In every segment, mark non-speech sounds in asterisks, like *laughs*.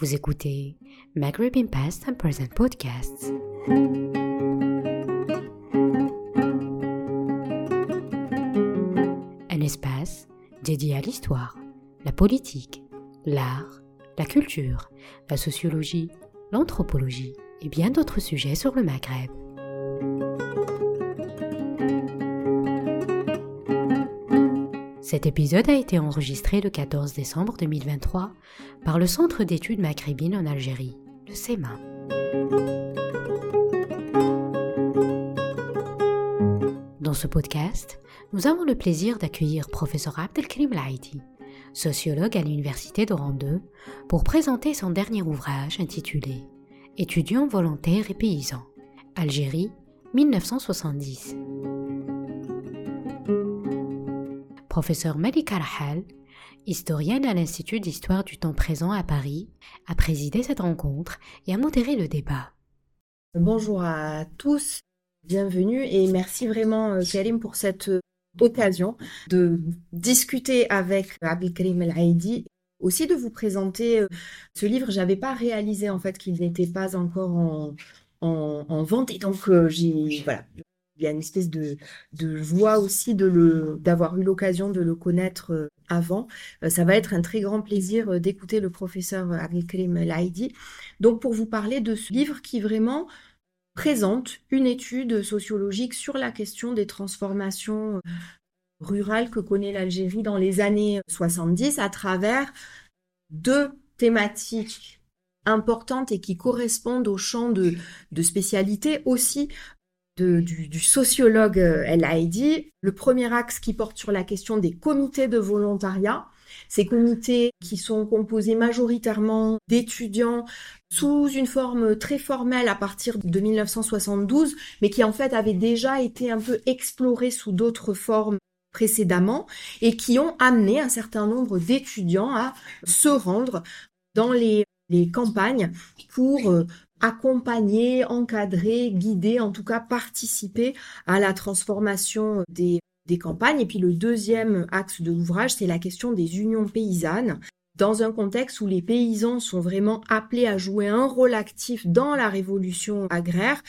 Vous écoutez Maghreb in Past and Present Podcasts. Un espace dédié à l'histoire, la politique, l'art, la culture, la sociologie, l'anthropologie et bien d'autres sujets sur le Maghreb. Cet épisode a été enregistré le 14 décembre 2023 par le Centre d'études maghrébines en Algérie, le CEMA. Dans ce podcast, nous avons le plaisir d'accueillir professeur Abdelkrim Laïti, sociologue à l'Université d'Oran 2, pour présenter son dernier ouvrage intitulé Étudiants volontaires et paysans, Algérie, 1970. Professeur Malika Rahal, historienne à l'Institut d'histoire du temps présent à Paris, a présidé cette rencontre et a modéré le débat. Bonjour à tous, bienvenue et merci vraiment euh, Karim pour cette euh, occasion de discuter avec Abdelkrim El Haïdi aussi de vous présenter euh, ce livre. J'avais pas réalisé en fait qu'il n'était pas encore en, en, vente et donc euh, j'ai voilà. Il y a une espèce de, de joie aussi de le d'avoir eu l'occasion de le connaître euh, avant. ça va être un très grand plaisir d'écouter le professeur Abdelkrim Laïdi. Donc pour vous parler de ce livre qui vraiment présente une étude sociologique sur la question des transformations rurale que connaît l'Algérie dans les années 70 à travers deux thématiques importantes et qui correspondent au champ de, spécialité aussi du, sociologue euh, El Haïdi. Le premier axe qui porte sur la question des comités de volontariat. Ces comités qui sont composés majoritairement d'étudiants sous une forme très formelle à partir de 1972, mais qui en fait avaient déjà été un peu explorés sous d'autres formes précédemment et qui ont amené un certain nombre d'étudiants à se rendre dans les, campagnes pour euh, accompagner, encadrer, guider, en tout cas participer à la transformation des, des campagnes. Et puis le deuxième axe de l'ouvrage, c'est la question des unions paysannes dans un contexte où les paysans sont vraiment appelés à jouer un rôle actif dans la révolution agraire,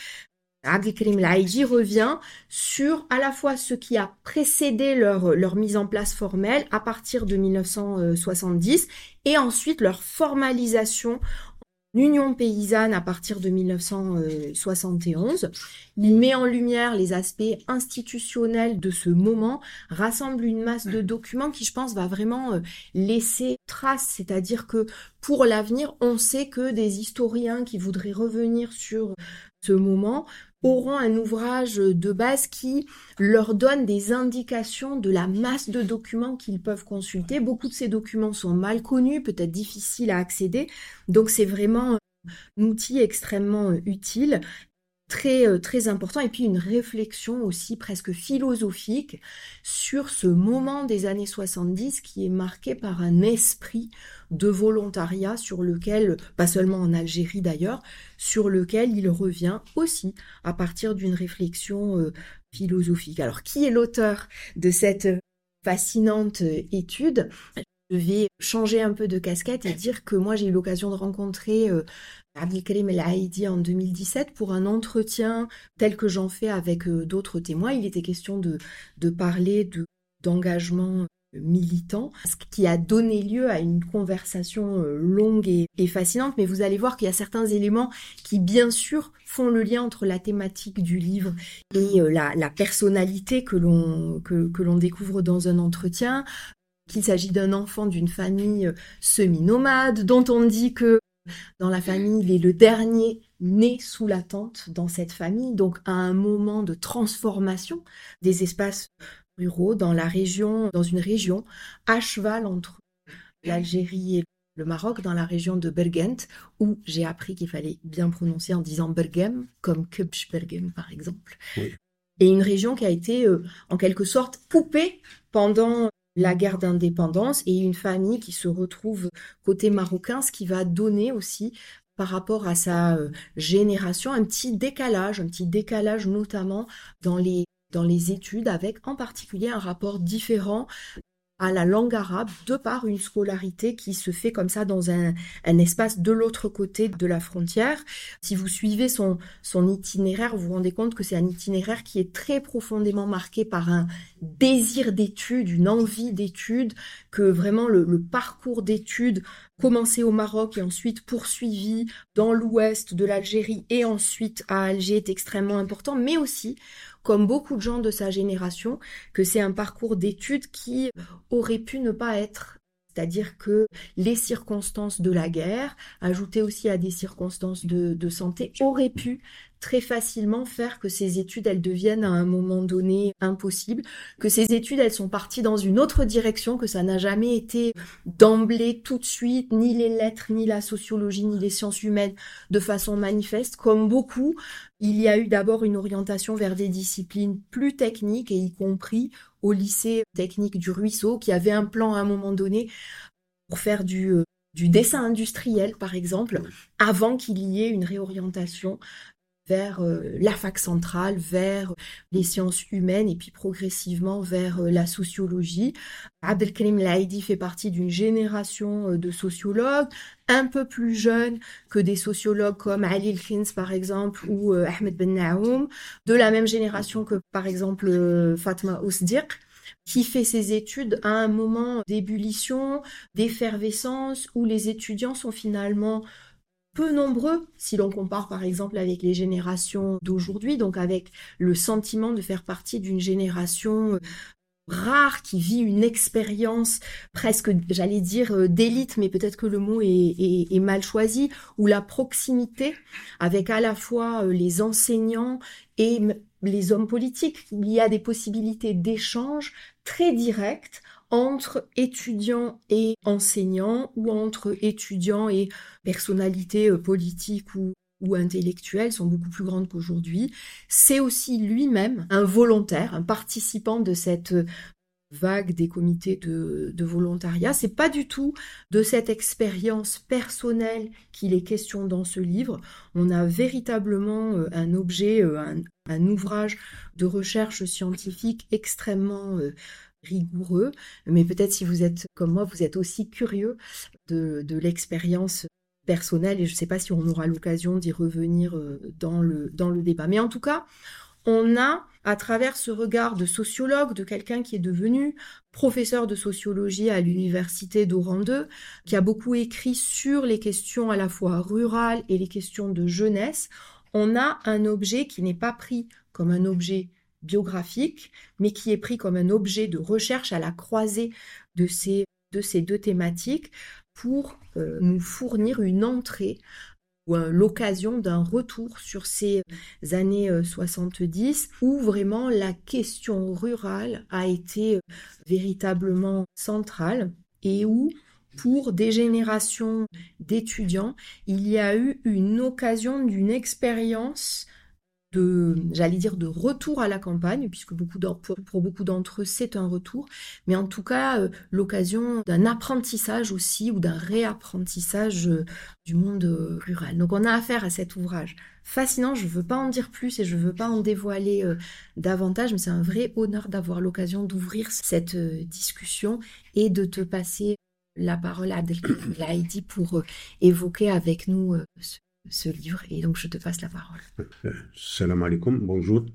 Abdelkrim Laïdi revient sur à la fois ce qui a précédé leur, leur mise en place formelle à partir de 1970 et ensuite leur formalisation union paysanne à partir de 1971. Il met en lumière les aspects institutionnels de ce moment, rassemble une masse de documents qui, je pense, va vraiment euh, laisser trace, c'est-à-dire que pour l'avenir, on sait que des historiens qui voudraient revenir sur ce moment auront un ouvrage de base qui leur donne des indications de la masse de documents qu'ils peuvent consulter. Beaucoup de ces documents sont mal connus, peut-être difficiles à accéder, donc c'est vraiment un outil extrêmement utile très euh, très important et puis une réflexion aussi presque philosophique sur ce moment des années 70 qui est marqué par un esprit de volontariat sur lequel pas seulement en Algérie d'ailleurs sur lequel il revient aussi à partir d'une réflexion euh, philosophique. Alors qui est l'auteur de cette fascinante euh, étude? Je vais changer un peu de casquette et dire que moi j'ai eu l'occasion de rencontrer Abdelkarim El Haïdi en 2017 pour un entretien tel que j'en fais avec euh, d'autres témoins. Il était question de, de parler de, d'engagement militant, ce qui a donné lieu à une conversation euh, longue et, fascinante, mais vous allez voir qu'il y a certains éléments qui, bien sûr, font le lien entre la thématique du livre et euh, la, la, personnalité que l'on, que, que l'on découvre dans un entretien, qu'il s'agit d'un enfant d'une famille semi-nomade, dont on dit que dans la famille, il est le dernier né sous la tente dans cette famille, donc à un moment de transformation des espaces ruraux dans la région, dans une région à cheval entre l'Algérie et le Maroc, dans la région de Bergent, où j'ai appris qu'il fallait bien prononcer en disant Bergem, comme Bergem par exemple. Et une région qui a été euh, en quelque sorte poupée pendant la guerre d'indépendance et une famille qui se retrouve côté marocain, ce qui va donner aussi par rapport à sa euh, génération un petit décalage, un petit décalage notamment dans les dans les études avec en particulier un rapport différent à la langue arabe de par une scolarité qui se fait comme ça dans un, espace de l'autre côté de la frontière. Si vous suivez son, son itinéraire, vous vous rendez compte que c'est un itinéraire qui est très profondément marqué par un désir d'étude, une envie d'étude, que vraiment le, le parcours d'études commencé au Maroc et ensuite poursuivi dans l'ouest de l'Algérie et ensuite à Alger est extrêmement important, mais aussi comme beaucoup de gens de sa génération, que c'est un parcours d'études qui aurait pu ne pas être. C'est-à-dire que les circonstances de la guerre, ajoutées aussi à des circonstances de, santé, auraient pu très facilement faire que ces études, elles deviennent à un moment donné impossibles, que ces études, elles sont parties dans une autre direction, que ça n'a jamais été d'emblée, tout de suite, ni les lettres, ni la sociologie, ni les sciences humaines de façon manifeste. Comme beaucoup, il y a eu d'abord une orientation vers des disciplines plus techniques, et y compris au lycée technique du Ruisseau, qui avait un plan à un moment donné pour faire du euh, du dessin industriel, par exemple, avant qu'il y ait une réorientation vers euh, la fac centrale, vers les sciences humaines et puis progressivement vers euh, la sociologie. Abdelkrim Laïdi fait partie d'une génération euh, de sociologues un peu plus jeunes que des sociologues comme Ali Khins par exemple ou Ahmed Ben Naoum, de la même génération que par exemple Fatma Ousdir qui fait ses études à un moment d'ébullition, d'effervescence, où les étudiants sont finalement peu nombreux si l'on compare par exemple avec les générations d'aujourd'hui, donc avec le sentiment de faire partie d'une génération euh, rare qui vit une expérience presque, j'allais dire, euh, d'élite, mais peut-être que le mot est, mal choisi, où la proximité avec à la fois euh, les enseignants et les hommes politiques, il y a des possibilités d'échange très directes entre étudiants et enseignants ou entre étudiants et personnalités euh, politiques ou, intellectuelles sont beaucoup plus grandes qu'aujourd'hui. C'est aussi lui-même un volontaire, un participant de cette euh, vague des comités de, volontariat. C'est pas du tout de cette expérience personnelle qu'il est question dans ce livre. On a véritablement euh, un objet, un ouvrage de recherche scientifique extrêmement rigoureux, mais peut-être si vous êtes comme moi, vous êtes aussi curieux de, l'expérience personnelle et je ne sais pas si on aura l'occasion d'y revenir euh, dans le, débat. Mais en tout cas, on a, à travers ce regard de sociologue, de quelqu'un qui est devenu professeur de sociologie à l'université d'Oran 2, qui a beaucoup écrit sur les questions à la fois rurales et les questions de jeunesse, on a un objet qui n'est pas pris comme un objet biographique, mais qui est pris comme un objet de recherche à la croisée de ces, de ces deux thématiques pour euh, nous fournir une entrée ou l'occasion d'un retour sur ces années 70 euh, où vraiment la question rurale a été euh, véritablement centrale et où pour des générations d'étudiants, il y a eu une occasion d'une expérience de, j'allais dire, de retour à la campagne, puisque pour, beaucoup d'entre eux, c'est un retour, mais en tout cas, euh, l'occasion d'un apprentissage aussi ou d'un réapprentissage euh, du monde euh, rural. Donc on a affaire à cet ouvrage fascinant, je ne veux pas en dire plus et je ne veux pas en dévoiler davantage, mais c'est un vrai honneur d'avoir l'occasion d'ouvrir cette discussion et de te passer la parole à Abdelkader pour évoquer avec nous ce ce livre. Et donc, je te passe la parole. *laughs* Salam alaikum, bonjour.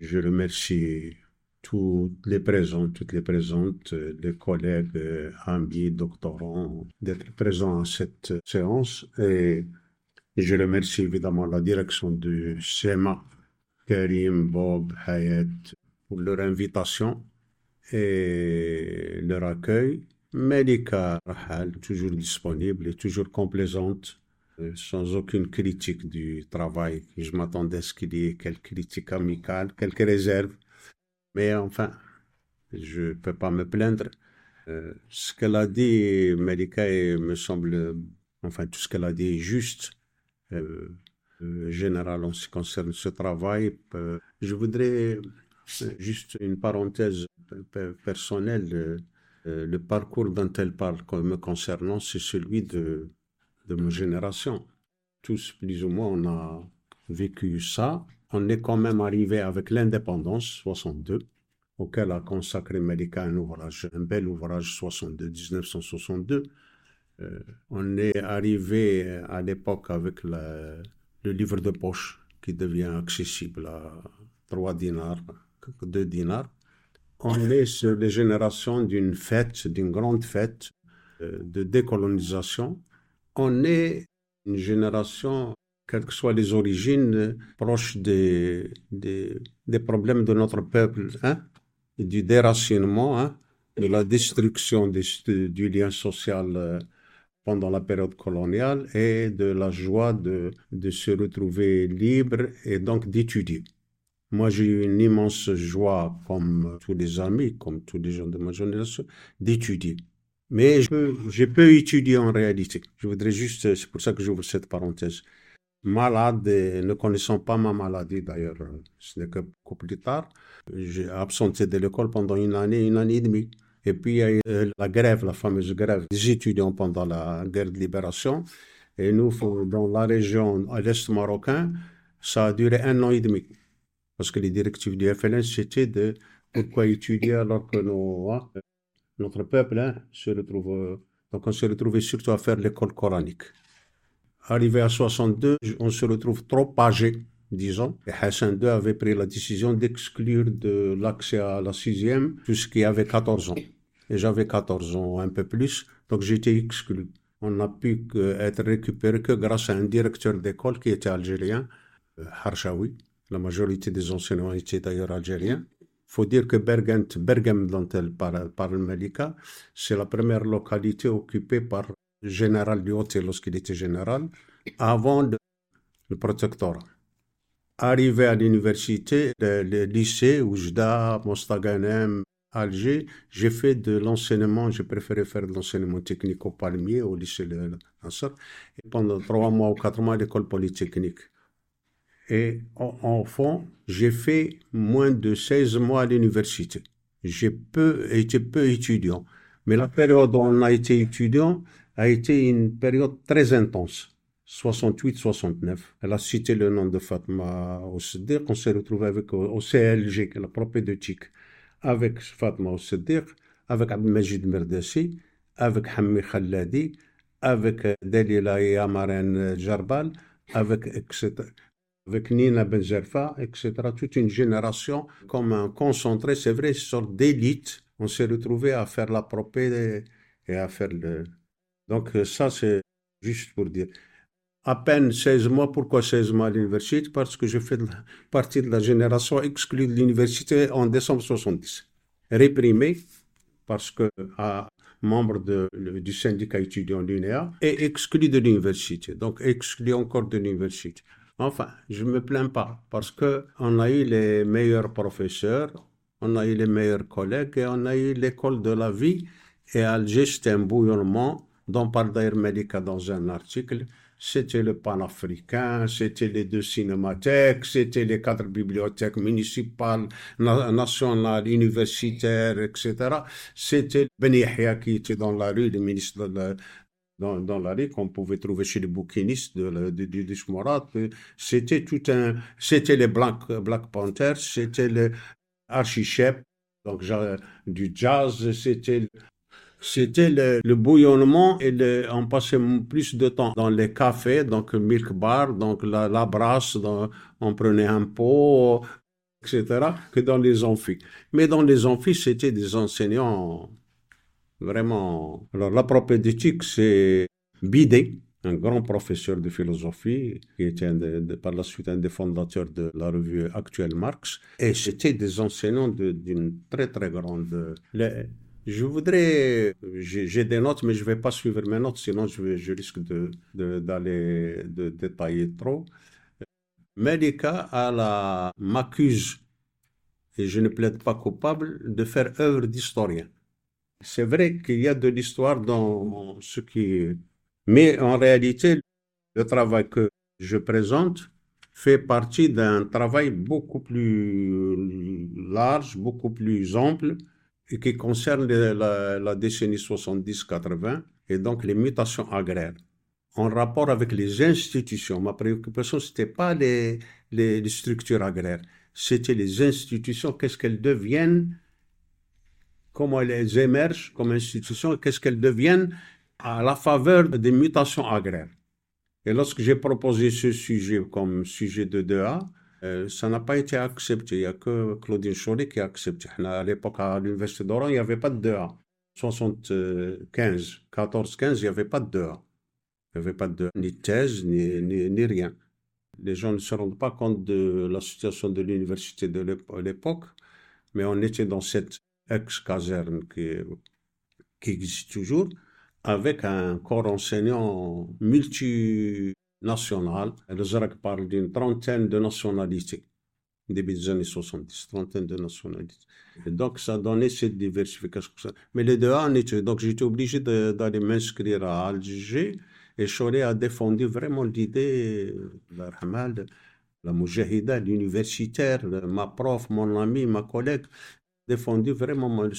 Je remercie toutes les présentes, toutes les présentes, les collègues, amis, doctorants, d'être présents à cette séance. Et je remercie évidemment la direction du SEMA, Karim, Bob, Hayat, pour leur invitation et leur accueil. Melika Rahal, toujours disponible et toujours complaisante euh, sans aucune critique du travail. Je m'attendais à ce qu'il y ait quelques critiques amicales, quelques réserves. Mais enfin, je ne peux pas me plaindre. Euh, ce qu'elle a dit, Melika, me semble, enfin, tout ce qu'elle a dit est juste. Euh, général en ce qui concerne ce travail. je voudrais juste une parenthèse personnelle. le parcours dont elle parle me concernant, c'est celui de de ma génération. Tous, plus ou moins, on a vécu ça. On est quand même arrivé avec l'indépendance, 62. auquel a consacré Malika un ouvrage, un bel ouvrage 62, 1962. Euh, on est arrivé à l'époque avec le livre de poche qui devient accessible à 3 dinars, 2 dinars. On est sur les générations d'une fête, d'une grande fête euh, de décolonisation. On est une génération, quelles que soient les origines, proche des, des, problèmes de notre peuple, hein, du déracinement, hein, de la destruction du lien social euh, pendant la période coloniale et de la joie de, de se retrouver libre et donc d'étudier. Moi, j'ai eu une immense joie, comme tous les amis, comme tous les gens de ma génération, d'étudier. Mais j'ai peu étudié en réalité. Je voudrais juste, c'est pour ça que j'ouvre cette parenthèse. Malade, ne connaissant pas ma maladie d'ailleurs, ce n'est que beaucoup plus tard, j'ai absenté de l'école pendant une année, une année et demie. Et puis il y a eu euh, la grève, la fameuse grève des étudiants pendant la guerre de libération. Et nous, dans la région à l'est marocain, ça a duré un an et demi. Parce que les directives du FLN, c'était de pourquoi étudier alors que hein, notre peuple hein, se retrouve. Euh, donc on s'est retrouvé surtout à faire l'école coranique. Arrivé à 62, on se retrouve trop âgé, disons. Et Hassan II avait pris la décision d'exclure de l'accès à la sixième qui avait 14 ans. Et j'avais 14 ans, un peu plus, donc j'étais exclu. On n'a pu être récupéré que grâce à un directeur d'école qui était algérien, euh, Harshawi. La majorité des enseignants étaient d'ailleurs algériens. Faut dire que Bergent, Bergam, dont elle parle, Malika, c'est la première localité occupée par le général Lyoté lorsqu'il était général, avant le protectorat. Arrivé à l'université, le, lycée, Oujda, Mostaganem, Alger, j'ai fait de l'enseignement, j'ai préféré faire de l'enseignement technique au Palmier, au lycée de Nassar, et pendant trois mois ou quatre mois à l'école polytechnique. Et en, fond, j'ai fait moins de 16 mois à l'université. J'ai peu, été peu étudiant. Mais la période où on a été étudiant a été une période très intense. 68-69. Elle a cité le nom de Fatma Ossedir, qu'on s'est retrouvé avec au, CLG, la propédeutique, avec Fatma Ossedir, avec Abdelmajid Merdassi, avec Hammi Khalladi, avec Dalila et Amaren Jarbal, avec etc avec Nina Benzerfa, etc. Toute une génération comme un concentré, c'est vrai, une sorte d'élite. On s'est retrouvé à faire la propée et à faire le. Donc, ça, c'est juste pour dire. À peine 16 mois, pourquoi 16 mois à l'université? Parce que je fais partie de la génération exclue de l'université en décembre 70. Réprimé parce que à membre du syndicat étudiant l'UNEA et exclu de l'université. Donc exclu encore de l'université. Enfin, je ne me plains pas parce qu'on a eu les meilleurs professeurs, on a eu les meilleurs collègues et on a eu l'école de la vie. Et Alger, c'était un bouillonnement dont parle d'ailleurs Melika dans un article. C'était le panafricain, c'était les deux cinémathèques, c'était les quatre bibliothèques municipales, nationales, universitaires, etc. C'était Benihia qui était dans la rue, le ministre de la, dans, dans l'allée qu'on pouvait trouver chez les bouquinistes de, de, de, de C'était tout un, c'était les Black, Black Panthers, c'était les Archichep, donc du jazz, c'était c'était le, le, bouillonnement et on passait plus de temps dans les cafés, donc milk bar, donc la, la brasse, on prenait un pot, etc., que dans les amphis. Mais dans les amphis, c'était des enseignants Vraiment. Alors, la propédeutique, c'est Bidet, un grand professeur de philosophie, qui était par la suite un des fondateurs de la revue actuelle Marx. Et c'était des enseignants d'une très, très grande. je voudrais, j'ai des notes, mais je ne vais pas suivre mes notes, sinon je, je risque d'aller de, détailler trop. Medica a la m'accuse, et je ne plaide pas coupable, de faire œuvre d'historien. C'est vrai qu'il y a de l'histoire dans ce qui... Mais en réalité, le travail que je présente fait partie d'un travail beaucoup plus large, beaucoup plus ample, et qui concerne la, décennie 70-80, et donc les mutations agraires en rapport avec les institutions. Ma préoccupation, ce n'était pas les, les, structures agraires, c'était les institutions, qu'est-ce qu'elles deviennent comment elles émergent comme institutions et qu'est-ce qu'elles deviennent à la faveur des mutations agraires. Et lorsque j'ai proposé ce sujet comme sujet de 2A, euh, ça n'a pas été accepté. Il n'y a que Claudine Chollet qui a accepté. À l'époque, à l'Université d'Oran, il n'y avait pas de 2A. 75, 14, 15, il n'y avait pas de 2A. Il n'y avait pas de ni thèse, ni, ni, rien. Les gens ne se rendent pas compte de la situation de l'université de l'époque, mais on était dans cette ex-caserne qui, qui existe toujours, avec un corps enseignant multinational. Le ZRAC parle d'une trentaine de nationalités, début des années 70, trentaine de nationalités. Et donc, ça donnait cette diversification. Mais les deux ans, donc j'étais obligé d'aller m'inscrire à Alger et Choré a défendu vraiment l'idée, de la Moujahida, l'universitaire, ma prof, mon ami, ma collègue, défendu vraiment le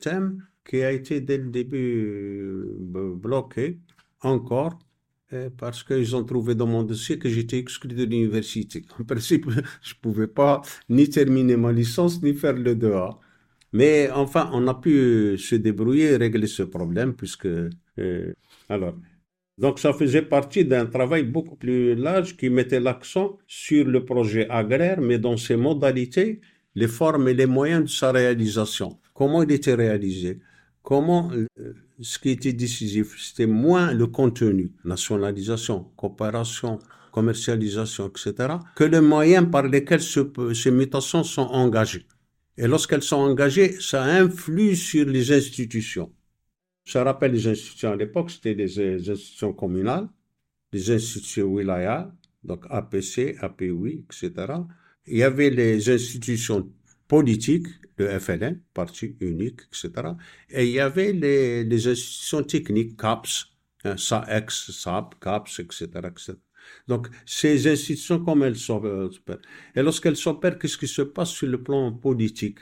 thème qui a été dès le début bloqué encore parce qu'ils ont trouvé dans mon dossier que j'étais exclu de l'université. *laughs* En principe, je ne pouvais pas ni terminer ma licence ni faire le DEA. Mais enfin, on a pu se débrouiller et régler ce problème puisque... Euh, alors, donc ça faisait partie d'un travail beaucoup plus large qui mettait l'accent sur le projet agraire, mais dans ses modalités, les formes et les moyens de sa réalisation. Comment il était réalisé? Comment euh, ce qui était décisif, c'était moins le contenu, nationalisation, coopération, commercialisation, etc., que les moyens par lesquels ces mutations sont engagées. Et lorsqu'elles sont engagées, ça influe sur les institutions. Ça rappelle les institutions à l'époque, c'était des institutions communales, des institutions wilaya, donc APC, APUI, etc. Il y avait les institutions politiques, le FLN, parti unique, etc. Et il y avait les, les institutions techniques, CAPS, hein, SAEX, SAP, CAPS, etc., etc. Donc, ces institutions, comme elles s'opèrent. Et lorsqu'elles s'opèrent, qu'est-ce qui se passe sur le plan politique?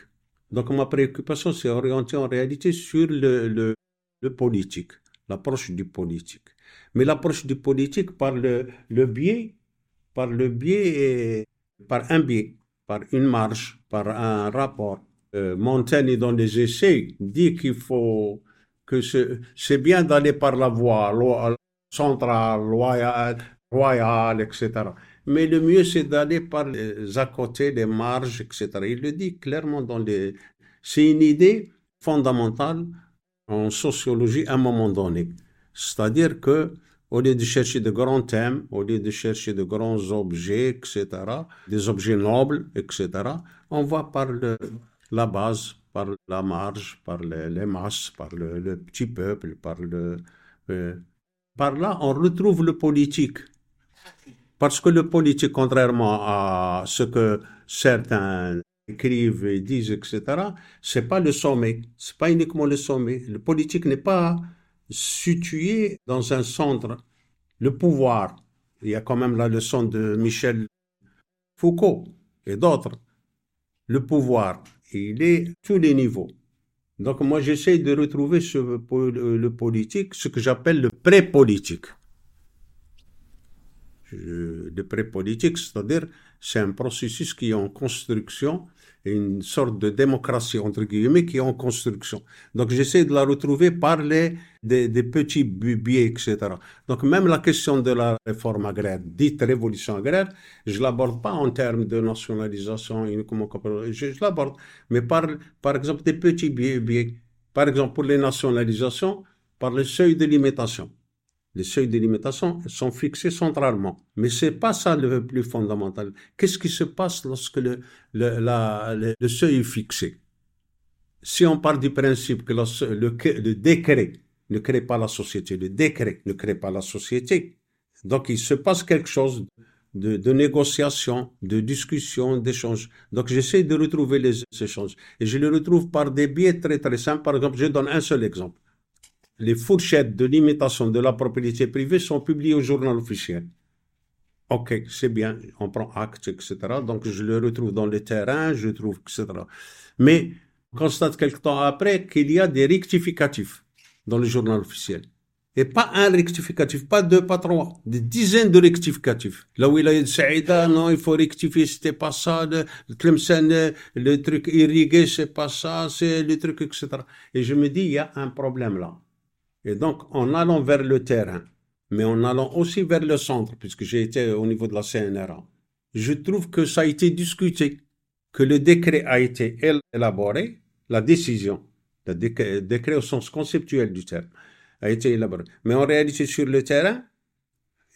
Donc, ma préoccupation, c'est orientée en réalité sur le, le, le politique, l'approche du politique. Mais l'approche du politique par le, le biais, par le biais, par un biais, par une marche, par un rapport. Euh, Montaigne, dans les essais, dit qu'il faut que c'est bien d'aller par la voie centrale, royale, royale, etc. Mais le mieux, c'est d'aller par les à côté, les marges, etc. Il le dit clairement dans les. C'est une idée fondamentale en sociologie à un moment donné. C'est-à-dire que au lieu de chercher de grands thèmes, au lieu de chercher de grands objets, etc., des objets nobles, etc., on va par la base, par la marge, par les, masses, par le, petit peuple, par le... Euh, par là, on retrouve le politique. Parce que le politique, contrairement à ce que certains écrivent et disent, etc., c'est pas le sommet. C'est pas uniquement le sommet. Le politique n'est pas situé dans un centre. Le pouvoir, il y a quand même la leçon de Michel Foucault et d'autres. Le pouvoir, il est tous les niveaux. Donc moi j'essaie de retrouver le politique, ce que j'appelle le pré-politique. Le pré-politique, c'est-à-dire c'est un processus qui est en construction une sorte de démocratie, entre guillemets, qui est en construction. Donc j'essaie de la retrouver par les, des, petits biais, etc. Donc même la question de la réforme agraire, dite révolution agraire, je l'aborde pas en termes de nationalisation, je, je l'aborde, mais par, par exemple des petits biais. Par exemple, pour les nationalisations, par le seuil de limitation les seuils de limitation sont fixés centralement. Mais c'est pas ça le plus fondamental. Qu'est-ce qui se passe lorsque le, le, la, le, seuil est fixé? Si on parle du principe que le, le, décret ne crée pas la société, le décret ne crée pas la société, donc il se passe quelque chose de, de négociation, de discussion, d'échange. Donc j'essaie de retrouver les échanges. Et je les retrouve par des biais très très simples. Par exemple, je donne un seul exemple les fourchettes de limitation de la propriété privée sont publiées au journal officiel. Ok, c'est bien, on prend acte, etc. Donc je le retrouve dans les terrains, je trouve, etc. Mais on constate quelque temps après qu'il y a des rectificatifs dans le journal officiel. Et pas un rectificatif, pas deux, pas trois, des dizaines de rectificatifs. Là où il a Saïda, non, il faut rectifier, c'était pas ça, le, le, le truc irrigué, c'est pas ça, c'est le truc, etc. Et je me dis, il y a un problème là. Et donc, en allant vers le terrain, mais en allant aussi vers le centre, puisque j'ai été au niveau de la CNRA, je trouve que ça a été discuté, que le décret a été élaboré, la décision, le décret au sens conceptuel du terme, a été élaboré. Mais en réalité, sur le terrain,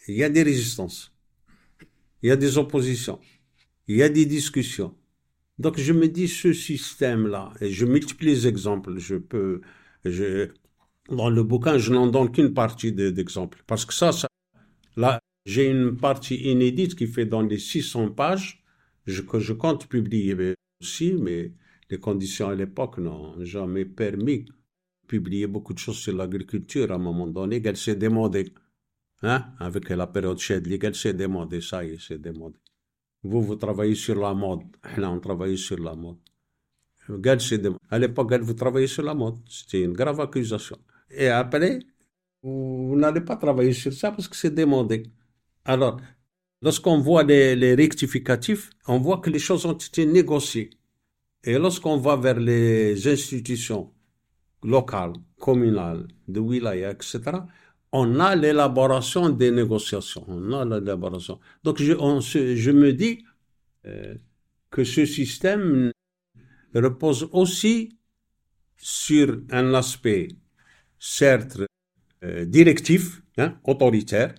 il y a des résistances, il y a des oppositions, il y a des discussions. Donc je me dis, ce système-là, et je multiplie les exemples, je peux, je, dans le bouquin, je n'en donne qu'une partie d'exemples, parce que ça, là, j'ai une partie inédite qui fait dans les 600 pages, je, que je compte publier aussi, mais les conditions à l'époque n'ont jamais permis publié beaucoup de choses sur l'agriculture à un moment donné, qu'elle s'est démodée. Hein? Avec la période Chedli, elle s'est démodée, ça y est, c'est démodé. Vous, vous travaillez sur la mode. Là, on travaille sur la mode. À l'époque, elle vous travaillez sur la mode. C'était une grave accusation. Et après, vous, n'allez pas travailler sur ça parce que c'est démodé. Alors, lorsqu'on voit les, rectificatifs, on voit que les choses ont été négociées. Et lorsqu'on va vers les institutions local, communal, de wilaya, etc., on a l'élaboration des négociations. On a l'élaboration. Donc, je, je, me dis euh, que ce système repose aussi sur un aspect, certes, euh, directif, hein, autoritaire.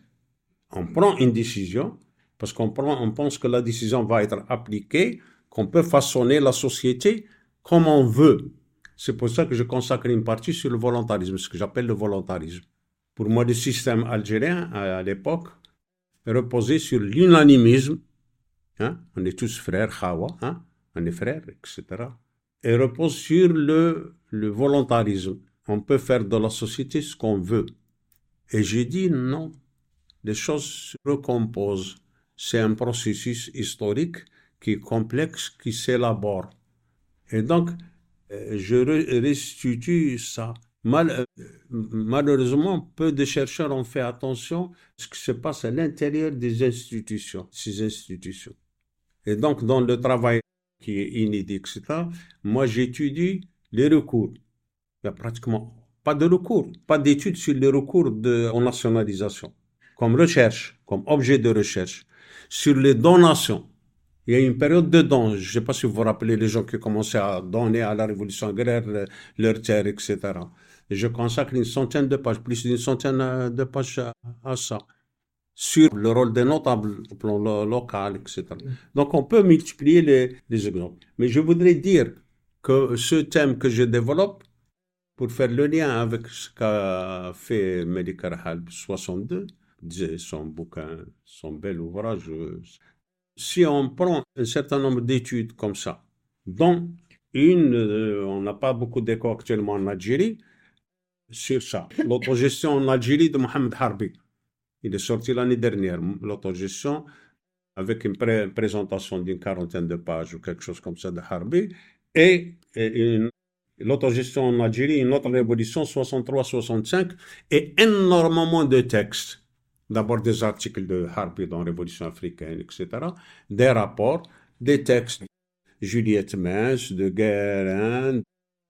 On prend une décision parce qu'on on pense que la décision va être appliquée, qu'on peut façonner la société comme on veut. C'est pour ça que je consacre une partie sur le volontarisme, ce que j'appelle le volontarisme. Pour moi, le système algérien, à, l'époque, reposait sur l'unanimisme. Hein? On est tous frères, Khawa, hein? on est frères, etc. Et repose sur le volontarisme. On peut faire de la société ce qu'on veut. Et j'ai dit non, les choses se recomposent. C'est un processus historique qui est complexe, qui s'élabore. Et donc, euh, je restitue ça. Euh, malheureusement, peu de chercheurs ont fait attention à ce qui se passe à l'intérieur des institutions, ces institutions. Et donc, dans le travail qui est inédit, etc., moi, j'étudie les recours. Il n'y a pratiquement pas de recours, pas d'études sur les recours de, en nationalisation, comme recherche, comme objet de recherche, sur les donations il y a une période de dons. Je ne sais pas si vous vous rappelez les gens qui commençaient à donner à la révolution agraire euh, leurs terres, etc. Et je consacre une centaine de pages, plus d'une centaine euh, de pages à, ça, sur le rôle des notables au plan local, etc. Donc on peut multiplier les, les exemples. Mais je voudrais dire que ce thème que je développe, pour faire le lien avec ce qu'a fait Mehdi Karahal 62, son bouquin, son bel ouvrage, si on prend un certain nombre d'études comme ça, dont une, euh, on n'a pas beaucoup d'échos actuellement en Algérie, sur ça, l'autogestion en Algérie de Mohamed Harbi. Il est sorti l'année dernière, l'autogestion, avec une présentation d'une quarantaine de pages ou quelque chose comme ça de Harbi, et, l'autogestion en Algérie, une autre révolution, 63-65, et énormément de textes d'abord des articles de Harpy dans Révolution africaine, etc., des rapports, des textes Juliette Mens, de Guérin,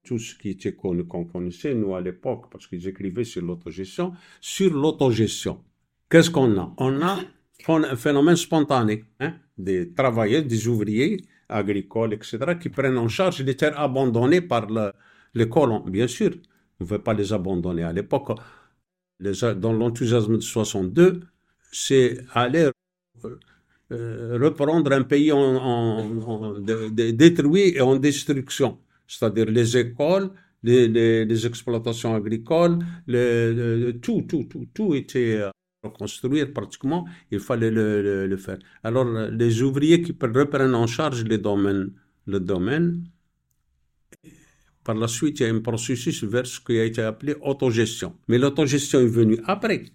tout ce qui était connu, qu'on connaissait, nous, à l'époque, parce qu'ils écrivaient sur l'autogestion, sur l'autogestion. Qu'est-ce qu'on a? On a un phénomène spontané, hein, des travailleurs, des ouvriers agricoles, etc., qui prennent en charge les terres abandonnées par le, les colons. Bien sûr, on ne veut pas les abandonner. À l'époque, dans l'enthousiasme de 62, c'est aller euh, reprendre un pays en, détruit et en destruction, c'est-à-dire les écoles, les, exploitations agricoles, tout, tout, tout, tout était à reconstruire pratiquement, il fallait le, faire. Alors, les ouvriers qui reprennent en charge les domaines, le domaine, par la suite, il y a un processus vers ce qui a été appelé autogestion. Mais l'autogestion est venue après.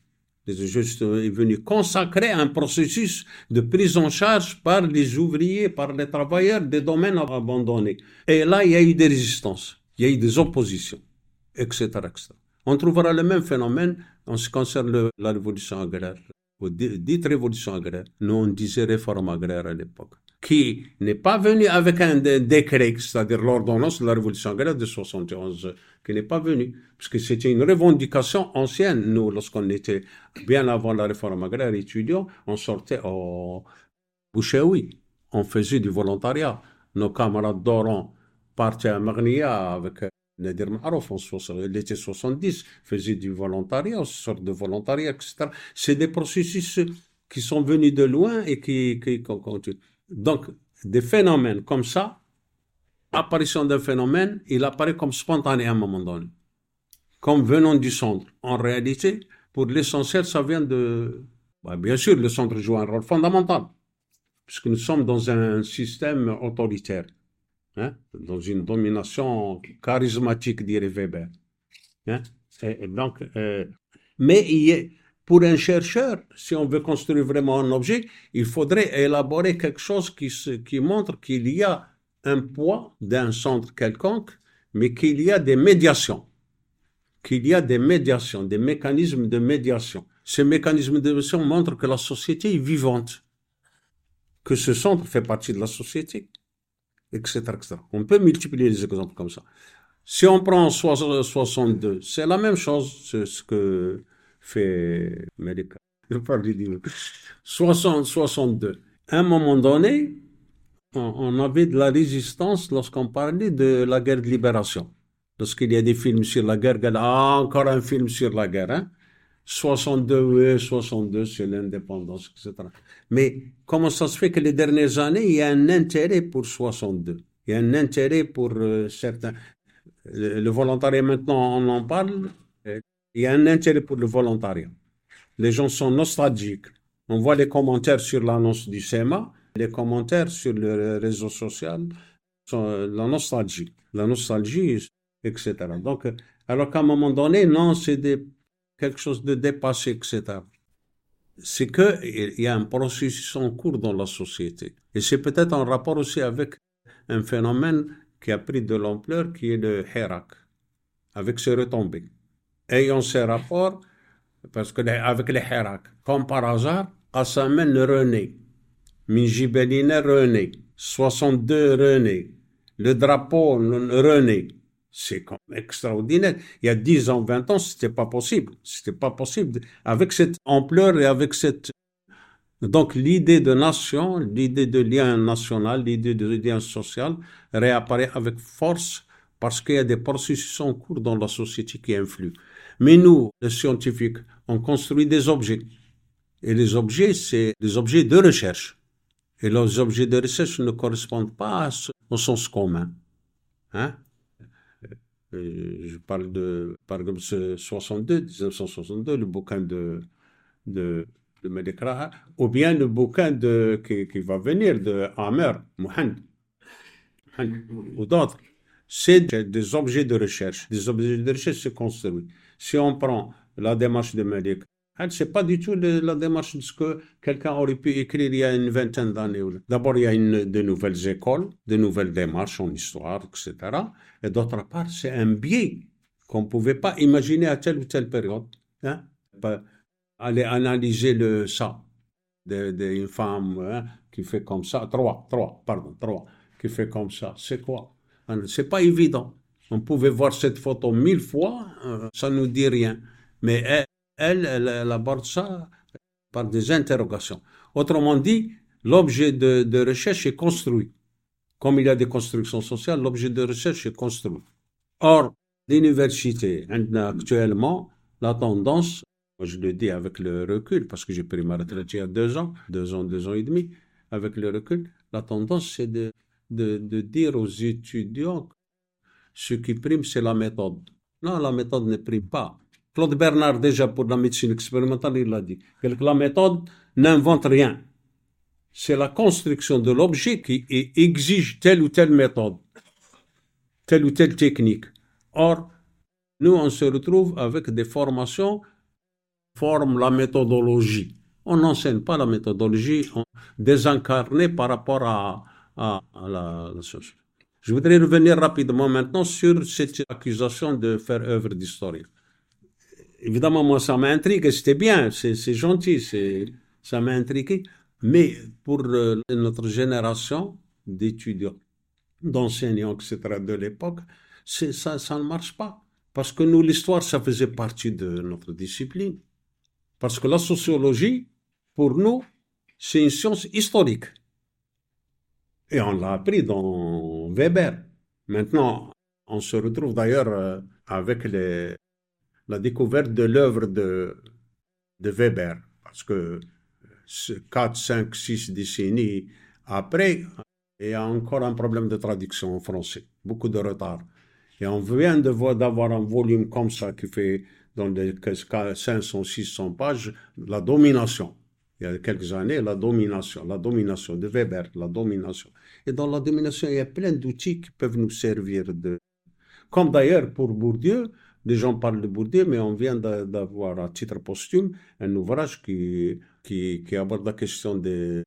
L'autogestion est venue consacrer un processus de prise en charge par les ouvriers, par les travailleurs des domaines abandonnés. Et là, il y a eu des résistances, il y a eu des oppositions, etc. etc. On trouvera le même phénomène en ce qui concerne la révolution agraire, ou dite révolution agraire. Nous, on disait réforme agraire à l'époque, qui n'est pas venu avec un décret, c'est-à-dire l'ordonnance de la révolution agraire de 71, qui n'est pas venu, puisque c'était une revendication ancienne. Nous, lorsqu'on était bien avant la réforme agraire étudiant, on sortait au Boucheoui, on faisait du volontariat. Nos camarades d'Oran partaient à Marnia avec Nadir Maharouf, en l'été 70, faisait du volontariat, une sorte de volontariat, etc. C'est des processus qui sont venus de loin et qui, qui. Donc, des phénomènes comme ça, apparition d'un phénomène, il apparaît comme spontané à un moment donné, comme venant du centre. En réalité, pour l'essentiel, ça vient de... Bah, bien sûr, le centre joue un rôle fondamental, puisque nous sommes dans un système autoritaire. Hein, dans une domination charismatique, dirait Weber. Hein, donc, euh, mais pour un chercheur, si on veut construire vraiment un objet, il faudrait élaborer quelque chose qui, qui montre qu'il y a un poids d'un centre quelconque, mais qu'il y a des médiations, qu'il y a des médiations, des mécanismes de médiation. Ces mécanismes de médiation montrent que la société est vivante, que ce centre fait partie de la société etc., On peut multiplier les exemples comme ça. Si on prend 62, c'est la même chose, ce que fait Melika. 60, 62. À un moment donné, on, avait de la résistance lorsqu'on parlait de la guerre de libération. Lorsqu'il y a des films sur la guerre, ah, encore un film sur la guerre. Hein? 62, oui, 62, c'est l'indépendance, etc. Mais comment ça se fait que les dernières années, il y a un intérêt pour 62 Il y a un intérêt pour euh, certains. Le, volontariat, maintenant, on en parle. Il y a un intérêt pour le volontariat. Les gens sont nostalgiques. On voit les commentaires sur l'annonce du SEMA, les commentaires sur le réseau social, sont euh, la nostalgie. La nostalgie, etc. Donc, alors qu'à un moment donné, non, c'est des quelque chose de dépassé, etc. C'est qu'il y a un processus en cours dans la société. Et c'est peut-être en rapport aussi avec un phénomène qui a pris de l'ampleur, qui est le Hirak, avec ses retombées. Ayant ces rapports, parce que avec les Hirak, comme par hasard, Qassamen renaît, Minjibeline renaît, 62 renaît, le drapeau renaît, c'est comme extraordinaire. Il y a 10 ans, 20 ans, c'était pas possible. C'était pas possible. Avec cette ampleur et avec cette, donc l'idée de nation, l'idée de lien national, l'idée de lien social réapparaît avec force parce qu'il y a des processus en cours dans la société qui influent. Mais nous, les scientifiques, on construit des objets. Et les objets, c'est des objets de recherche. Et les objets de recherche ne correspondent pas au sens commun. Hein? Je parle de, par exemple, 62, 1962, le bouquin de, de, de ou bien le bouquin de, qui, qui va venir de Amer, Mohamed, ou d'autres. C'est des objets de recherche. Des objets de recherche se construisent. Si on prend la démarche de Malik c'est pas du tout la démarche de ce que quelqu'un aurait pu écrire il y a une vingtaine d'années. D'abord, il y a une, de nouvelles écoles, de nouvelles démarches en histoire, etc. Et d'autre part, c'est un biais qu'on ne pouvait pas imaginer à telle ou telle période. Hein? Aller analyser le ça d'une femme hein, qui fait comme ça, trois, trois, pardon, trois, qui fait comme ça, c'est quoi? C'est pas évident. On pouvait voir cette photo mille fois, euh, ça nous dit rien. Mais elle, aborde ça par des interrogations. Autrement dit, l'objet de, recherche est construit. Comme il y a des constructions sociales, l'objet de recherche est construit. Or, l'université, actuellement, la tendance, je le dis avec le recul, parce que j'ai pris ma retraite il y a deux ans, deux ans, deux ans et demi, avec le recul, la tendance, c'est de, de, de dire aux étudiants ce qui prime, c'est la méthode. Non, la méthode ne prime pas. Claude Bernard, déjà pour la médecine expérimentale, il l'a dit. La méthode n'invente rien. C'est la construction de l'objet qui exige telle ou telle méthode, telle ou telle technique. Or, nous, on se retrouve avec des formations qui forment la méthodologie. On n'enseigne pas la méthodologie on désincarnée par rapport à, à, la, la Je voudrais revenir rapidement maintenant sur cette accusation de faire œuvre d'historien. Évidemment, moi, ça m'intrigue, c'était bien, c'est gentil, ça m'a intrigué. Mais pour euh, notre génération d'étudiants, d'enseignants, etc., de l'époque, ça, ça ne marche pas. Parce que nous, l'histoire, ça faisait partie de notre discipline. Parce que la sociologie, pour nous, c'est une science historique. Et on l'a appris dans Weber. Maintenant, on se retrouve d'ailleurs euh, avec les, la découverte de l'œuvre de, Weber. Parce que 4, 5, 6 décennies après, il y a encore un problème de traduction en français. Beaucoup de retard. Et on vient d'avoir un volume comme ça qui fait dans les 500, 600 pages, la domination. Il y a quelques années, la domination, la domination de Weber, la domination. Et dans la domination, il y a plein d'outils qui peuvent nous servir de. Comme d'ailleurs pour Bourdieu, les gens parlent de Bourdieu, mais on vient d'avoir à titre posthume un ouvrage qui, aborde la question de,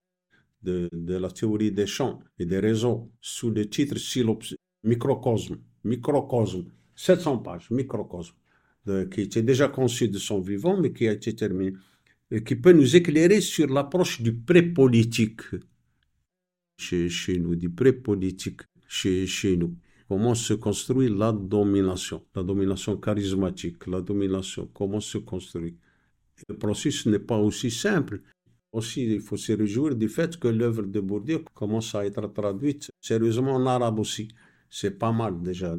la théorie des champs et des réseaux sous le titre Microcosme. Microcosme, 700 pages, Microcosme qui était déjà conçu de son vivant, mais qui a été terminé, et qui peut nous éclairer sur l'approche du pré-politique chez, nous, du pré-politique chez nous. Comment se construit la domination, la domination charismatique, la domination, comment se construit? Le processus n'est pas aussi simple. Aussi, il faut se réjouir du fait que l'œuvre de Bourdieu commence à être traduite sérieusement en arabe aussi. C'est pas mal déjà.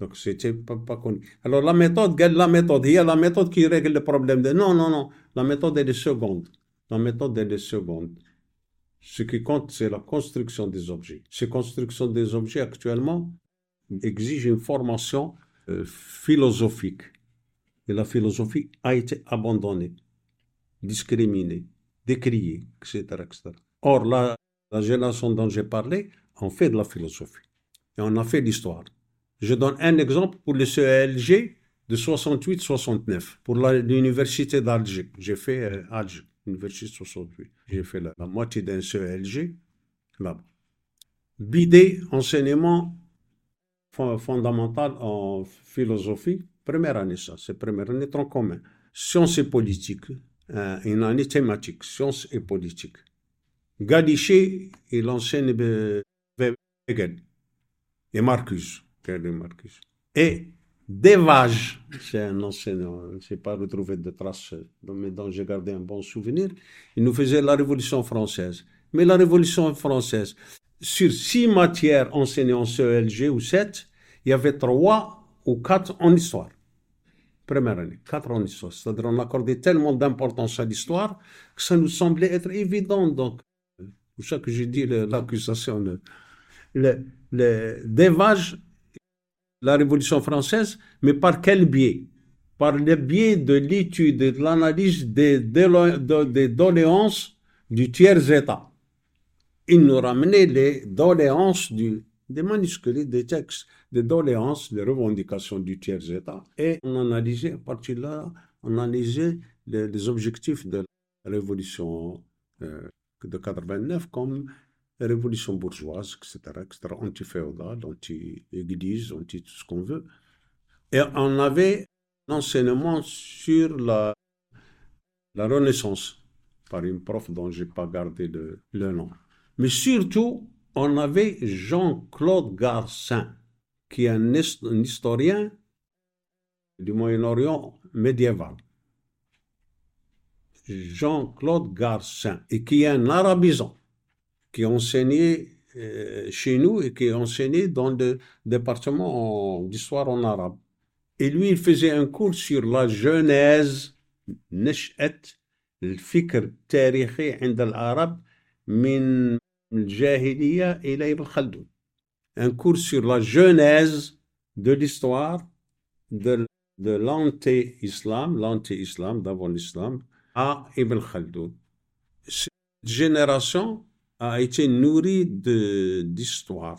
Donc, c'était pas, connu. Alors, la méthode, la méthode, il y a la méthode qui règle le problème. Non, non, non. La méthode, elle est seconde. La méthode, elle est seconde. Ce qui compte, c'est la construction des objets. Ces constructions des objets, actuellement, exigent une formation euh, philosophique. Et la philosophie a été abandonnée, discriminée, décriée, etc. Or, la, génération dont j'ai parlé, on fait de la philosophie. Et on a fait l'histoire. Je donne un exemple pour le CELG de 68-69, pour l'université d'Alger. J'ai fait euh, Alger, université 68. J'ai fait la, moitié d'un CELG là-bas. BD, enseignement fondamental en philosophie, première année ça, c'est première année tronc commun. Sciences et politique, euh, une année thématique, sciences et politique. Galichet, il enseigne Hegel et Marcus. Et Devage, c'est un enseignant, je n'ai pas retrouvé de traces, mais dont j'ai gardé un bon souvenir, il nous faisait la Révolution française. Mais la Révolution française, sur six matières enseignées en CELG ou sept, il y avait trois ou quatre en histoire. Première année, quatre en histoire. C'est-à-dire on accordait tellement d'importance à l'histoire que ça nous semblait être évident. Donc, c'est ça que j'ai dit l'accusation. Le, le, le, Devage la Révolution française, mais par quel biais? Par le biais de l'étude et de l'analyse des, doléances du tiers-État. Il nous ramenait les doléances du, des manuscrits, des textes, des doléances, des revendications du tiers-État. Et on analysait, à partir de là, on analysait les, objectifs de la Révolution euh, de 89 comme révolution bourgeoise, etc., etc., anti-féodale, anti-église, anti tout ce qu'on veut. Et on avait l'enseignement sur la, la Renaissance par une prof dont je n'ai pas gardé le, nom. Mais surtout, on avait Jean-Claude Garcin, qui est un, un historien du Moyen-Orient médiéval. Jean-Claude Garcin, et qui est un arabisant qui enseignait euh, chez nous et qui enseignait dans le département d'histoire en arabe. Et lui, il faisait un cours sur la genèse, نشأة الفكر التاريخي عند العرب من الجاهلية إلى ابن خلدون. Un cours sur la genèse de l'histoire de, de l'anté-islam, l'anté-islam d'avant l'islam, à Ibn Khaldun. Cette génération a été nourri d'histoire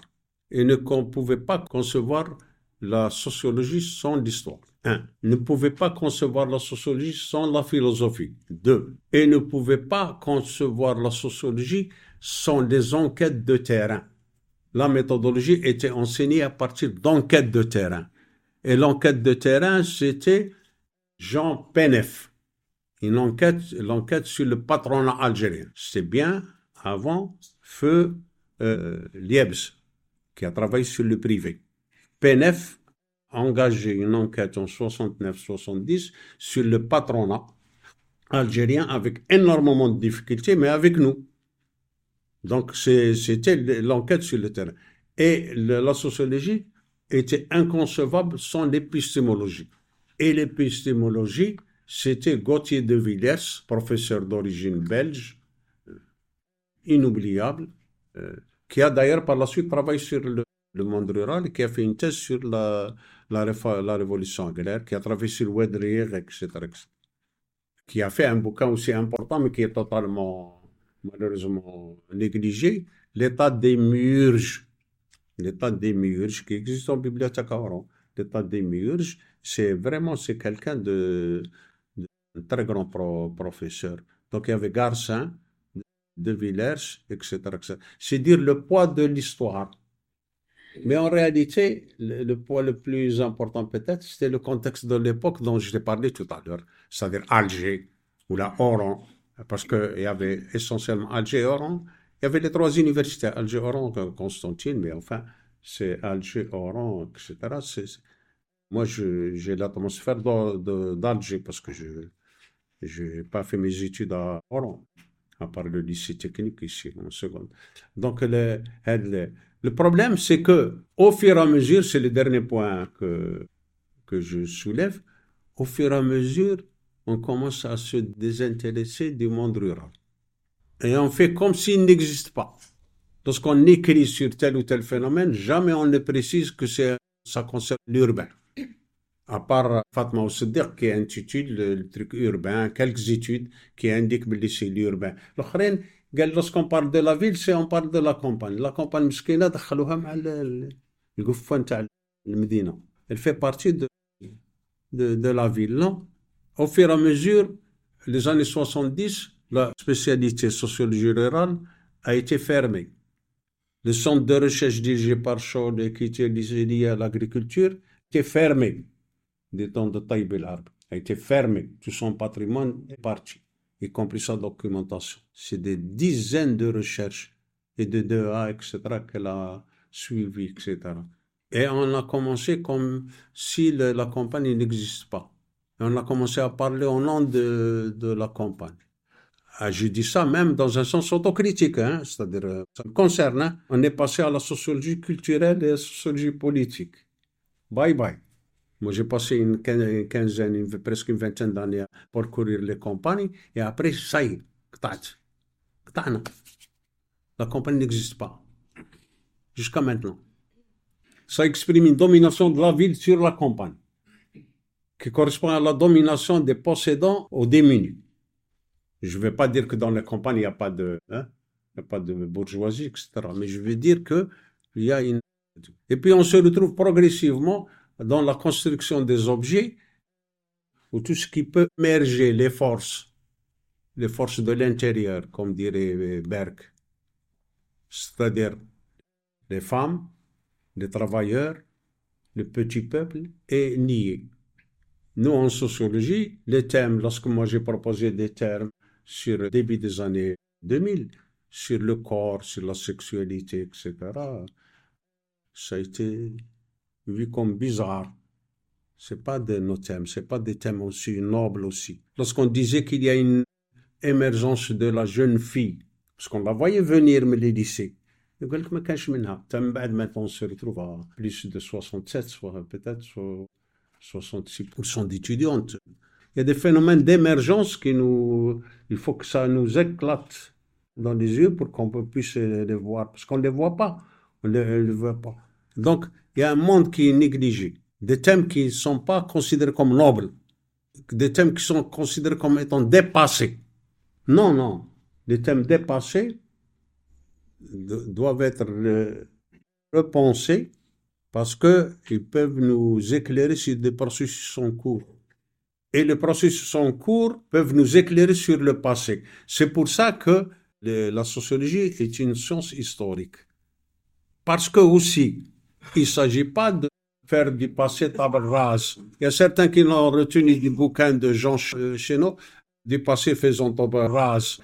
et ne pouvait pas concevoir la sociologie sans l'histoire. Un, ne pouvait pas concevoir la sociologie sans la philosophie. Deux, et ne pouvait pas concevoir la sociologie sans des enquêtes de terrain. La méthodologie était enseignée à partir d'enquêtes de terrain. Et l'enquête de terrain, c'était Jean Penef, une enquête, l'enquête sur le patronat algérien. C'est bien avant Feu euh, Liebs, qui a travaillé sur le privé. Penef a engagé une enquête en 69-70 sur le patronat algérien avec énormément de difficultés, mais avec nous. Donc c'était l'enquête sur le terrain. Et la sociologie était inconcevable sans l'épistémologie. Et l'épistémologie, c'était Gauthier de Villers, professeur d'origine belge, inoubliable, euh, qui a d'ailleurs par la suite travaillé sur le, monde rural qui a fait une thèse sur la, la, révolution agraire, qui a travaillé sur Wedrire, etc., etc., qui a fait un bouquin aussi important, mais qui est totalement, malheureusement, négligé, L'état des murges. L'état des murges qui existe en bibliothèque Oran. L'état des murges, c'est vraiment c'est quelqu'un de, de, très grand professeur. Donc il y avait Garcin, de Villers, etc. C'est dire le poids de l'histoire. Mais en réalité, le, poids le plus important peut-être, c'était le contexte de l'époque dont je t'ai parlé tout à l'heure, c'est-à-dire Alger ou la Oran, parce qu'il y avait essentiellement Alger et Oran. Il y avait les trois universités, Alger, Oran, Constantine, mais enfin, c'est Alger, Oran, etc. moi, j'ai l'atmosphère d'Alger parce que je n'ai pas fait mes études à Oran à part le lycée technique ici en seconde. Donc le, le, problème, c'est que au fur et à mesure, c'est le dernier point que, que je soulève, au fur et à mesure, on commence à se désintéresser du monde rural. Et on fait comme s'il n'existe pas. Lorsqu'on écrit sur tel ou tel phénomène, jamais on ne précise que ça concerne l'urbain à part Fatma Oussedir qui intitule le, truc urbain, quelques études qui indiquent que c'est l'urbain. L'autre, lorsqu'on parle de la ville, c'est on parle de la campagne. La campagne مسكينة دخلوها مع القفة نتاع المدينة. Elle fait partie de, de, de la ville. Non? Au fur et à mesure, les années 70, la spécialité sociologie rurale a été fermée. Le centre de recherche dirigé par Chaud qui était lié à l'agriculture était fermé des temps de Taïb el a été fermé. Tout son patrimoine est parti, y compris sa documentation. C'est des dizaines de recherches et de DEA, etc., qu'elle a suivi, etc. Et on a commencé comme si la campagne n'existe pas. Et on a commencé à parler au nom de, de la campagne. Ah, je dis ça même dans un sens autocritique, hein, c'est-à-dire, euh, ça me concerne. Hein. On est passé à la sociologie culturelle et la sociologie politique. Bye bye. Moi, j'ai passé une quinzaine, presque une vingtaine d'années à parcourir les campagnes, et après, ça y est, la campagne n'existe pas. Jusqu'à maintenant. Ça exprime une domination de la ville sur la campagne, qui correspond à la domination des possédants aux démunis. Je ne vais pas dire que dans les campagnes, il n'y a hein, a pas de bourgeoisie, etc. Mais je veux dire qu'il y a une. Et puis on se retrouve progressivement dans la construction des objets, ou tout ce qui peut merger les forces, les forces de l'intérieur, comme dirait Berg, c'est-à-dire les femmes, les travailleurs, le petit peuple, et nier. Nous, en sociologie, les thèmes, lorsque moi j'ai proposé des termes sur le début des années 2000, sur le corps, sur la sexualité, etc., ça a été vu comme bizarre. C'est pas de nos thèmes, c'est pas des thèmes aussi nobles aussi. Lorsqu'on disait qu'il y a une émergence de la jeune fille, parce qu'on la voyait venir mais les lycées, maintenant on se retrouve à plus de 67, soit peut-être 66% d'étudiantes. Il y a des phénomènes d'émergence qui nous, il faut que ça nous éclate dans les yeux pour qu'on puisse les voir, parce qu'on ne les voit pas, on ne les voit pas. Donc, il y a un monde qui est négligé, des thèmes qui ne sont pas considérés comme nobles, des thèmes qui sont considérés comme étant dépassés. Non, non, les thèmes dépassés doivent être repensés parce qu'ils peuvent nous éclairer sur des processus en cours. Et les processus en cours peuvent nous éclairer sur le passé. C'est pour ça que la sociologie est une science historique. Parce que aussi, il ne s'agit pas de faire du passé table rase. Il y a certains qui l'ont retenu du bouquin de Jean Chénaud, du passé faisant table rase.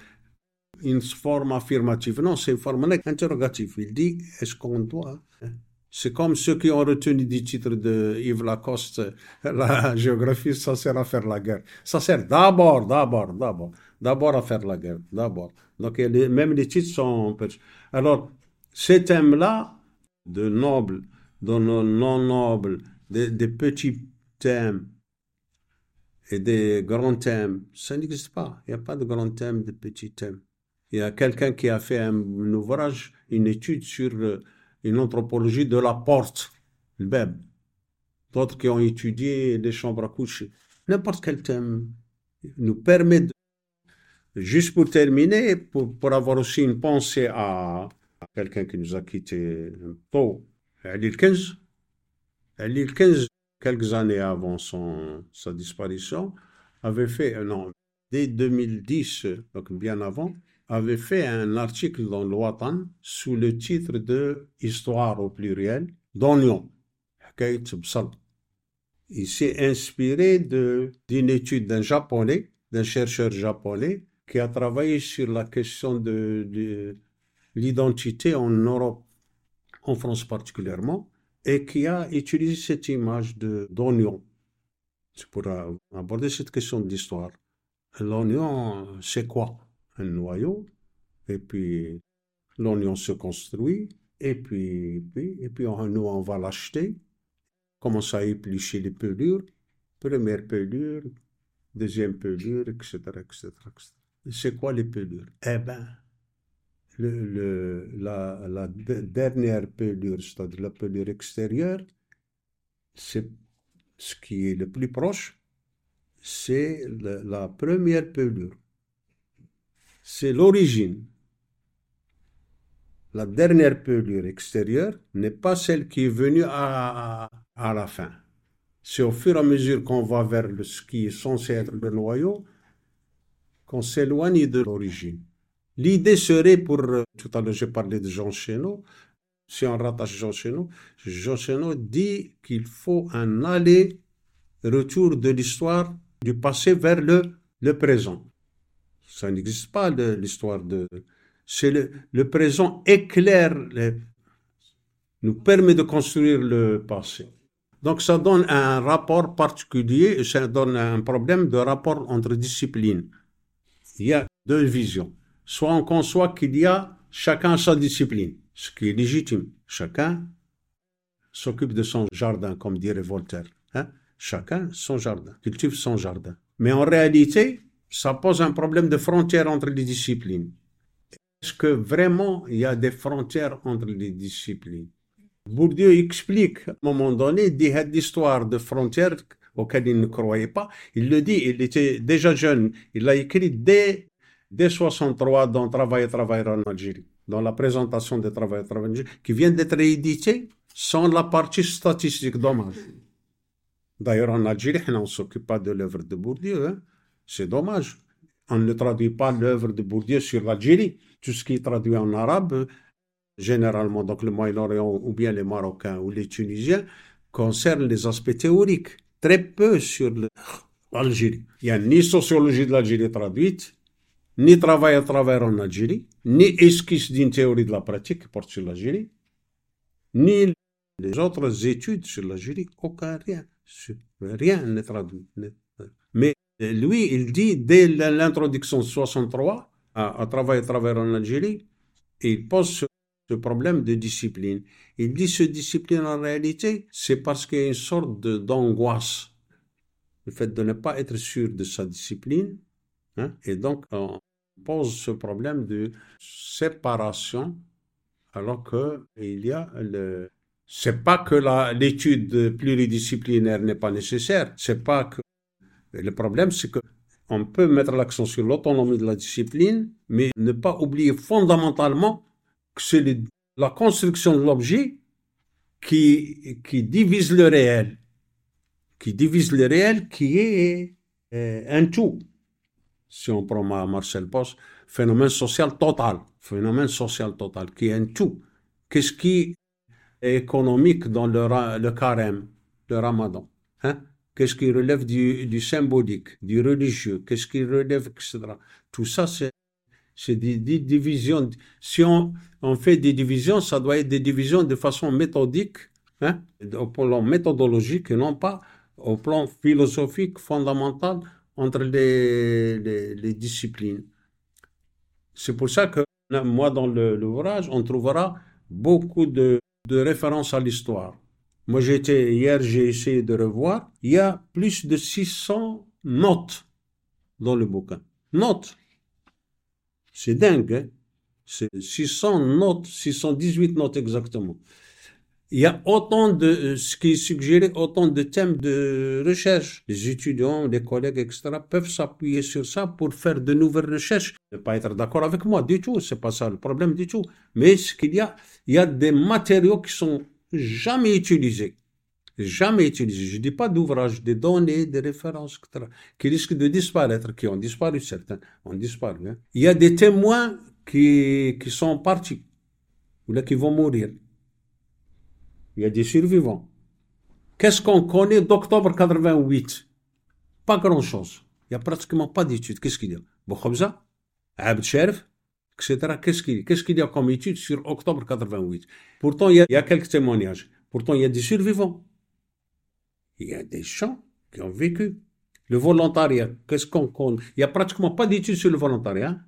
Une forme affirmative. Non, c'est une forme interrogative. Il dit, est-ce qu'on doit hein? C'est comme ceux qui ont retenu du titre de Yves Lacoste, *laughs* la géographie, ça sert à faire la guerre. Ça sert d'abord, d'abord, d'abord, d'abord à faire la guerre, d'abord. Donc, même les titres sont... Alors, ces thèmes-là, de nobles, de non nobles, des, petits thèmes et des grands thèmes, ça n'existe pas. Il n'y a pas de grands thèmes, de petits thèmes. Il y a quelqu'un qui a fait un, ouvrage, une étude sur euh, une anthropologie de la porte, le beb. D'autres qui ont étudié les chambres à coucher. N'importe quel thème nous permet de... Juste pour terminer, pour, pour avoir aussi une pensée à, quelqu'un qui nous a quitté tôt, Ali 15. Ali 15, quelques années avant son, sa disparition, avait fait, non, dès 2010, donc bien avant, avait fait un article dans l'Ouatan sous le titre de Histoire au pluriel d'Oignon. Il s'est inspiré d'une étude d'un japonais, d'un chercheur japonais, qui a travaillé sur la question de, l'identité en Europe, en France particulièrement, et qui a utilisé cette image d'oignon. C'est pour aborder cette question d'histoire. L'oignon, c'est quoi? Un noyau, et puis l'oignon se construit, et puis, puis, et puis nous, on va l'acheter, commence à éplucher les pelures, première pelure, deuxième pelure, etc. etc., C'est quoi les pelures? Eh bien, la, dernière pelure, c'est-à-dire la pelure extérieure, c'est ce qui est le plus proche, c'est la première pelure c'est l'origine. La dernière pelure extérieure n'est pas celle qui est venue à, la fin. C'est au fur et à mesure qu'on va vers ce qui est censé être le noyau qu'on s'éloigne de l'origine. L'idée serait pour, tout à l'heure j'ai parlé de Jean Chénaud, si on rattache Jean Chénaud, Jean Chénaud dit qu'il faut un aller-retour de l'histoire du passé vers le, le présent. Ça n'existe pas l'histoire de. C'est le, présent éclaire, nous permet de construire le passé. Donc ça donne un rapport particulier, ça donne un problème de rapport entre disciplines. Il y a deux visions. Soit on conçoit qu'il y a chacun sa discipline, ce qui est légitime. Chacun s'occupe de son jardin, comme dirait Voltaire. Hein? Chacun son jardin, cultive son jardin. Mais en réalité, ça pose un problème de frontière entre les disciplines. Est-ce que vraiment il y a des frontières entre les disciplines? Bourdieu explique à un moment donné, l'histoire de frontières auxquelles il ne croyait pas. Il le dit, il était déjà jeune. Il l'a écrit dès, dès 63 dans Travail et Travail en Algérie, dans la présentation de Travail et en Algérie, qui vient d'être édité sans la partie statistique, dommage. D'ailleurs, en Algérie, on ne s'occupe pas de l'œuvre de Bourdieu. C'est dommage. On ne traduit pas l'œuvre de Bourdieu sur l'Algérie. Tout ce qui est traduit en arabe, généralement, donc le Moyen-Orient ou bien les Marocains ou les Tunisiens, concerne les aspects théoriques. Très peu sur l'Algérie. Il n'y a ni sociologie de l'Algérie traduite, ni travail à travers en Algérie, ni esquisse d'une théorie de la pratique qui porte sur l'Algérie, ni les autres études sur l'Algérie, aucun rien. Rien n'est traduit. Mais lui, il dit, dès l'introduction de 63, à, à travailler à travers en Algérie, il pose ce, problème de discipline. Il dit ce discipline en réalité, c'est parce qu'il y a une sorte d'angoisse. Le fait de ne pas être sûr de sa discipline. Hein, et donc, on pose ce problème de séparation, alors qu'il y a le, c'est pas que l'étude pluridisciplinaire n'est pas nécessaire, c'est pas que le problème, c'est qu'on peut mettre l'accent sur l'autonomie de la discipline, mais ne pas oublier fondamentalement que c'est la construction de l'objet qui, qui divise le réel, qui divise le réel, qui est euh, un tout. Si on prend Marcel Post, phénomène social total, phénomène social total, qui est un tout. Qu'est-ce qui est économique dans le, le carême le ramadan hein? Qu'est-ce qui relève du, du symbolique, du religieux? Qu'est-ce qui relève, etc. Tout ça, c'est des, divisions. Si on, on, fait des divisions, ça doit être des divisions de façon méthodique, hein, au plan méthodologique et non pas au plan philosophique fondamental entre les, disciplines. C'est pour ça que moi, dans l'ouvrage, on trouvera beaucoup de, de références à l'histoire. Moi, j'étais hier, j'ai essayé de revoir. Il y a plus de 600 notes dans le bouquin. Notes. C'est dingue, hein? C'est 600 notes, 618 notes exactement. Il y a autant de, euh, ce qui est autant de thèmes de recherche. Les étudiants, les collègues, etc. peuvent s'appuyer sur ça pour faire de nouvelles recherches. Ne pas être d'accord avec moi du tout, c'est pas ça le problème du tout. Mais ce qu'il y a, il y a des matériaux qui sont jamais utilisés. Jamais utilisés. Je dis pas d'ouvrages, des données, des références, etc. qui risquent de disparaître, qui ont disparu, certains ont disparu. Hein. Il y a des témoins qui, qui sont partis, ou là qui vont mourir. Il y a des survivants. Qu'est-ce qu'on connaît d'octobre 88 Pas grand-chose. Il n'y a pratiquement pas d'études. Qu'est-ce qu'il y a? Bokhabza Abd etc. Qu'est-ce qu'il qu qu y a comme études sur octobre 88 Pourtant, il y, a, il y, a, quelques témoignages. Pourtant, il y a des survivants. Il y a des gens qui ont vécu. Le volontariat, qu'est-ce qu'on connaît? Il n'y a pratiquement pas d'études sur le volontariat.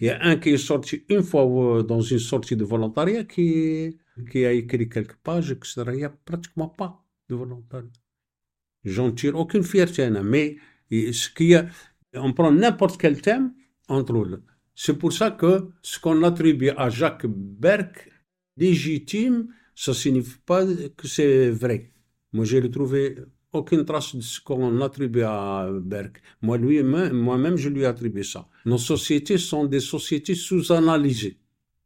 Il y a un qui est sorti une fois euh, dans une sortie de volontariat qui, a écrit quelques pages, etc. Il n'y a pratiquement pas de volontariat. J'en tire aucune fierté, mais ce qu'il y a, on prend n'importe quel thème, on trouve. C'est pour ça que ce qu'on attribue à Jacques Berck, légitime, ça signifie pas que c'est vrai. Moi, j'ai trouvé aucune trace de ce qu'on attribue à Berck. Moi, lui-même, moi-même, je lui attribue ça. Nos sociétés sont des sociétés sous-analysées.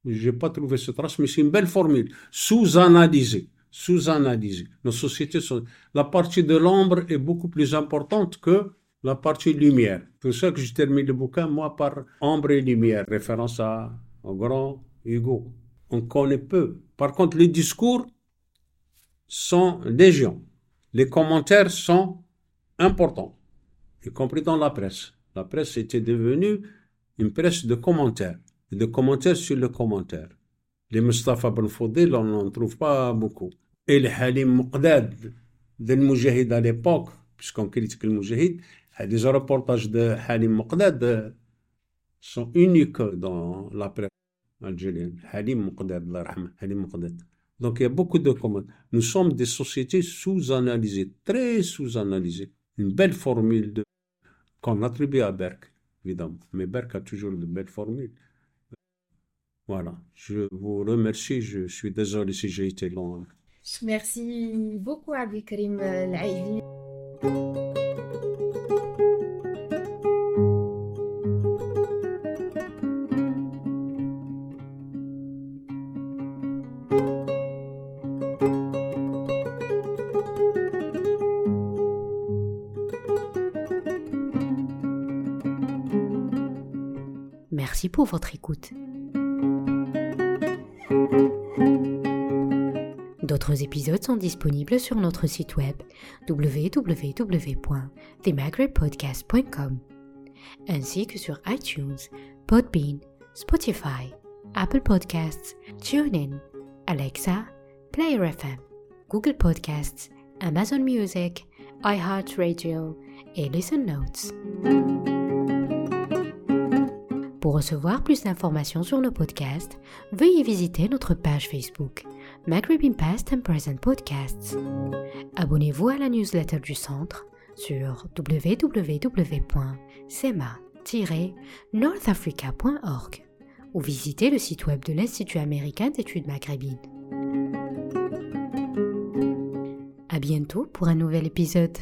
J'ai pas trouvé cette trace, mais c'est une belle formule. Sous-analysées. Sous-analysées. Nos sociétés sont, la partie de l'ombre est beaucoup plus importante que la partie lumière. C'est pour ça que je termine le bouquin, moi, par ombre et lumière, référence à, au grand Hugo. On connaît peu. Par contre, les discours sont légion. Les commentaires sont importants, y compris dans la presse. La presse était devenue une presse de commentaires, de commentaires sur le commentaire. Les Mustafa Ben Fodil, on n'en trouve pas beaucoup. Et les Halim Muqdad, de Moujahid à l'époque, puisqu'on critique le Moujahid, les reportages de Halim Muqdad sont uniques dans la presse algérienne. Halim Muqdad, Halim Muqdad. Donc il y a beaucoup de commentaires. Nous sommes des sociétés sous-analysées, très sous-analysées. Une belle formule qu'on attribue à Berck, évidemment. Mais Berck a toujours de belles formules. Voilà, je vous remercie. Je suis désolé si j'ai été long. Merci beaucoup, Abdelkrim Laïli. Pour votre écoute. D'autres épisodes sont disponibles sur notre site web www.themaghribpodcast.com ainsi que sur iTunes, Podbean, Spotify, Apple Podcasts, TuneIn, Alexa, Player FM, Google Podcasts, Amazon Music, iHeartRadio et Listen Notes. Pour recevoir plus d'informations sur nos podcasts, veuillez visiter notre page Facebook, Maghreb Past and Present Podcasts. Abonnez-vous à la newsletter du centre sur www.sema-northafrica.org ou visitez le site web de l'Institut américain d'études maghrébines. À bientôt pour un nouvel épisode.